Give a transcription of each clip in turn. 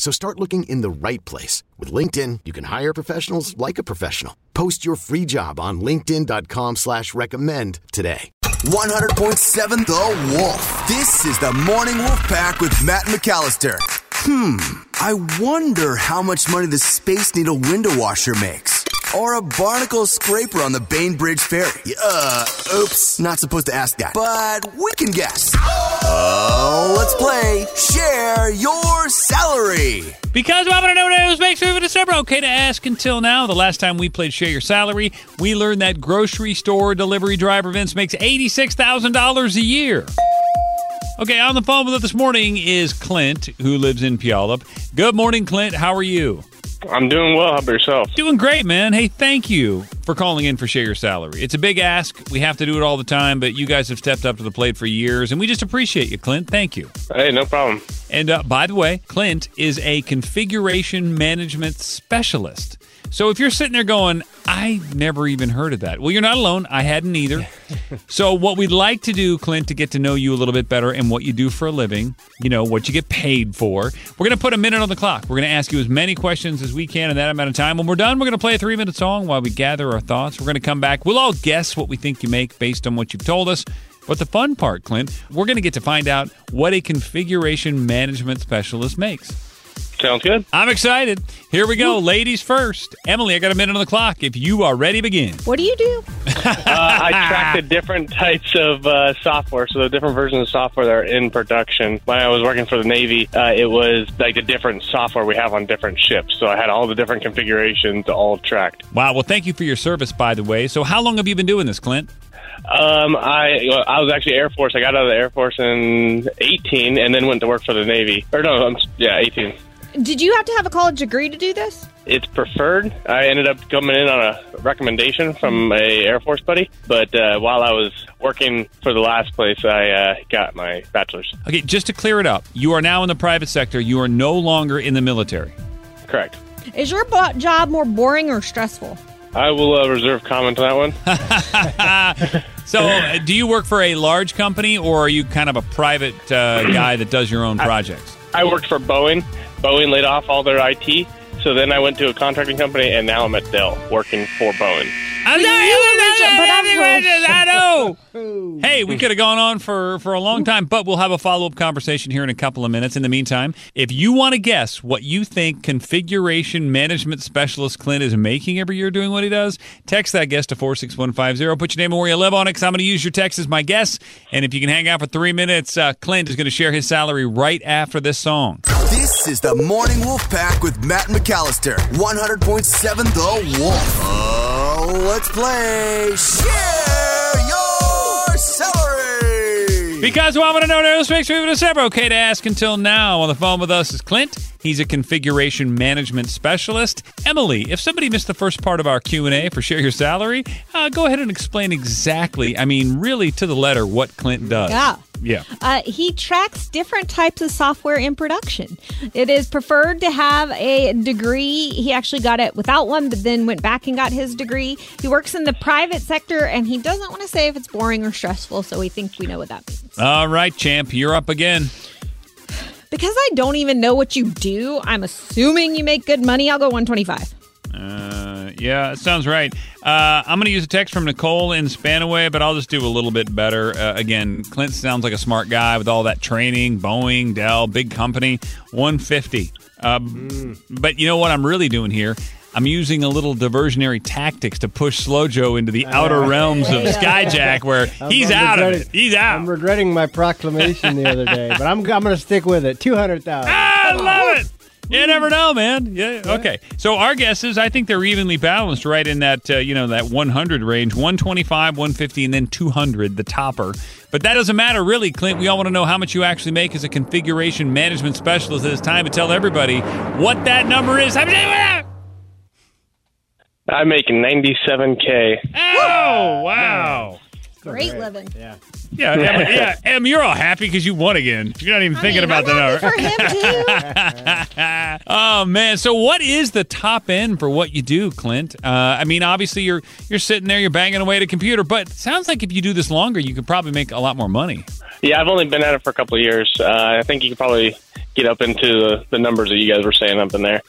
So start looking in the right place. With LinkedIn, you can hire professionals like a professional. Post your free job on linkedin.com slash recommend today. 100.7 The Wolf. This is the Morning Wolf Pack with Matt McAllister. Hmm, I wonder how much money the Space Needle window washer makes. Or a barnacle scraper on the Bainbridge Ferry. Uh, oops, not supposed to ask that. But we can guess. Oh, let's play Share Your Because we haven't known news makes me December okay to ask until now. The last time we played Share Your Salary, we learned that grocery store delivery driver Vince makes $86,000 a year. Okay, on the phone with us this morning is Clint, who lives in Puyallup. Good morning, Clint. How are you? I'm doing well. How about yourself? Doing great, man. Hey, thank you for calling in for Share Your Salary. It's a big ask. We have to do it all the time, but you guys have stepped up to the plate for years, and we just appreciate you, Clint. Thank you. Hey, no problem. And uh, by the way, Clint is a configuration management specialist. So if you're sitting there going, I never even heard of that. Well, you're not alone. I hadn't either. so what we'd like to do, Clint, to get to know you a little bit better and what you do for a living, you know, what you get paid for. We're going to put a minute on the clock. We're going to ask you as many questions as we can in that amount of time. When we're done, we're going to play a three minute song while we gather our thoughts. We're going to come back. We'll all guess what we think you make based on what you've told us. But the fun part, Clint, we're going to get to find out what a configuration management specialist makes. Sounds good. I'm excited. Here we go. Ladies first. Emily, I got a minute on the clock. If you are ready, begin. What do you do? Uh, I track the different types of uh, software, so the different versions of software that are in production. When I was working for the Navy, uh, it was like the different software we have on different ships. So I had all the different configurations all tracked. Wow. Well, thank you for your service, by the way. So, how long have you been doing this, Clint? Um, I I was actually Air Force. I got out of the Air Force in 18, and then went to work for the Navy. Or no, I'm, yeah, 18. Did you have to have a college degree to do this? It's preferred. I ended up coming in on a recommendation from a Air Force buddy, but uh, while I was working for the last place, I uh, got my bachelor's. Okay, just to clear it up, you are now in the private sector. You are no longer in the military. Correct. Is your bo- job more boring or stressful? I will uh, reserve comment on that one. So, uh, do you work for a large company or are you kind of a private uh, guy that does your own projects? I worked for Boeing. Boeing laid off all their IT, so then I went to a contracting company, and now I'm at Dell working for Boeing. I know. Hey, we could have gone on for, for a long time, but we'll have a follow up conversation here in a couple of minutes. In the meantime, if you want to guess what you think configuration management specialist Clint is making every year doing what he does, text that guess to 46150. Put your name and where you live on it because I'm going to use your text as my guess. And if you can hang out for three minutes, uh, Clint is going to share his salary right after this song. This is the Morning Wolf Pack with Matt McAllister. 100.7 The Wolf. Oh, let's play Share Your Salary. Because we want to know news makes me December. Okay to ask until now. On the phone with us is Clint. He's a configuration management specialist. Emily, if somebody missed the first part of our Q&A for Share Your Salary, uh, go ahead and explain exactly, I mean, really to the letter, what Clint does. Yeah. Yeah. Uh, he tracks different types of software in production. It is preferred to have a degree. He actually got it without one, but then went back and got his degree. He works in the private sector, and he doesn't want to say if it's boring or stressful, so we think we know what that means. All right, champ, you're up again. Because I don't even know what you do, I'm assuming you make good money. I'll go 125. Uh, Yeah, it sounds right. Uh, I'm going to use a text from Nicole in Spanaway, but I'll just do a little bit better. Uh, again, Clint sounds like a smart guy with all that training, Boeing, Dell, big company, 150. Um, But you know what I'm really doing here? I'm using a little diversionary tactics to push Slojo into the outer realms of Skyjack, where he's I'm out of it. He's out. I'm regretting my proclamation the other day, but I'm, I'm going to stick with it. 200,000. I love it. You never know, man. Yeah. Okay. So our guesses, I think they're evenly balanced, right in that uh, you know that 100 range, 125, 150, and then 200, the topper. But that doesn't matter, really, Clint. We all want to know how much you actually make as a configuration management specialist. It's time to tell everybody what that number is. I'm making 97k. Oh wow. Great living. Yeah. Yeah, Em, yeah, Em, you're all happy because you won again. You're not even thinking about the number. For him too. oh man! So what is the top end for what you do, Clint? Uh, I mean, obviously you're you're sitting there, you're banging away at a computer, but it sounds like if you do this longer, you could probably make a lot more money. Yeah, I've only been at it for a couple of years. Uh, I think you could probably get up into the, the numbers that you guys were saying up in there.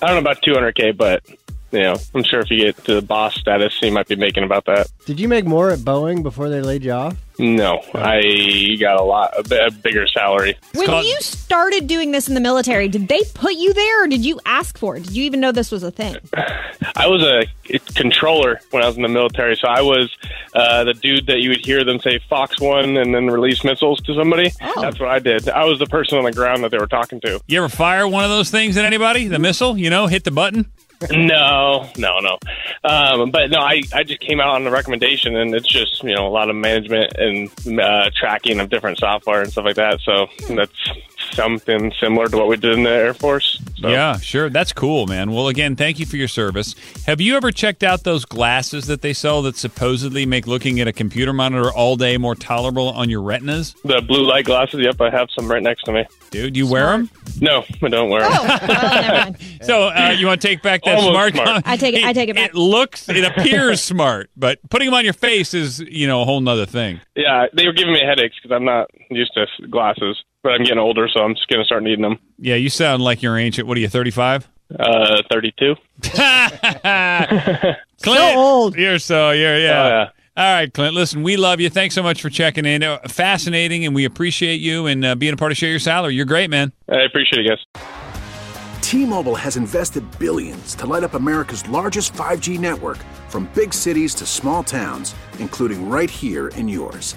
I don't know about 200k, but you know, I'm sure if you get to the boss status, you might be making about that. Did you make more at Boeing before they laid you off? No, I got a lot a, bigger salary. When called- you started doing this in the military, did they put you there or did you ask for it? Did you even know this was a thing? I was a controller when I was in the military, so I was uh, the dude that you would hear them say Fox One and then release missiles to somebody. Oh. That's what I did. I was the person on the ground that they were talking to. You ever fire one of those things at anybody? The missile, you know, hit the button. No, no, no. Um, but no, I, I just came out on the recommendation, and it's just you know a lot of management and uh, tracking of different software and stuff like that. So that's something similar to what we did in the Air Force. So. Yeah, sure. That's cool, man. Well, again, thank you for your service. Have you ever checked out those glasses that they sell that supposedly make looking at a computer monitor all day more tolerable on your retinas? The blue light glasses. Yep, I have some right next to me. Dude, you wear them? No, I don't wear 'em. Oh, well, never mind. So uh, you want to take back that Almost smart? smart. I take it- I take it back. It looks, it appears smart, but putting them on your face is, you know, a whole nother thing. Yeah, they were giving me headaches because I'm not used to glasses, but I'm getting older, so I'm just gonna start needing them. Yeah, you sound like you're ancient. What are you, 35? Uh, 32. Clint, So old. You're so you're yeah. Oh, yeah. All right, Clint. Listen, we love you. Thanks so much for checking in. Uh, fascinating, and we appreciate you and uh, being a part of Share Your Salary. You're great, man. I appreciate it, guys. T-Mobile has invested billions to light up America's largest 5G network from big cities to small towns, including right here in yours.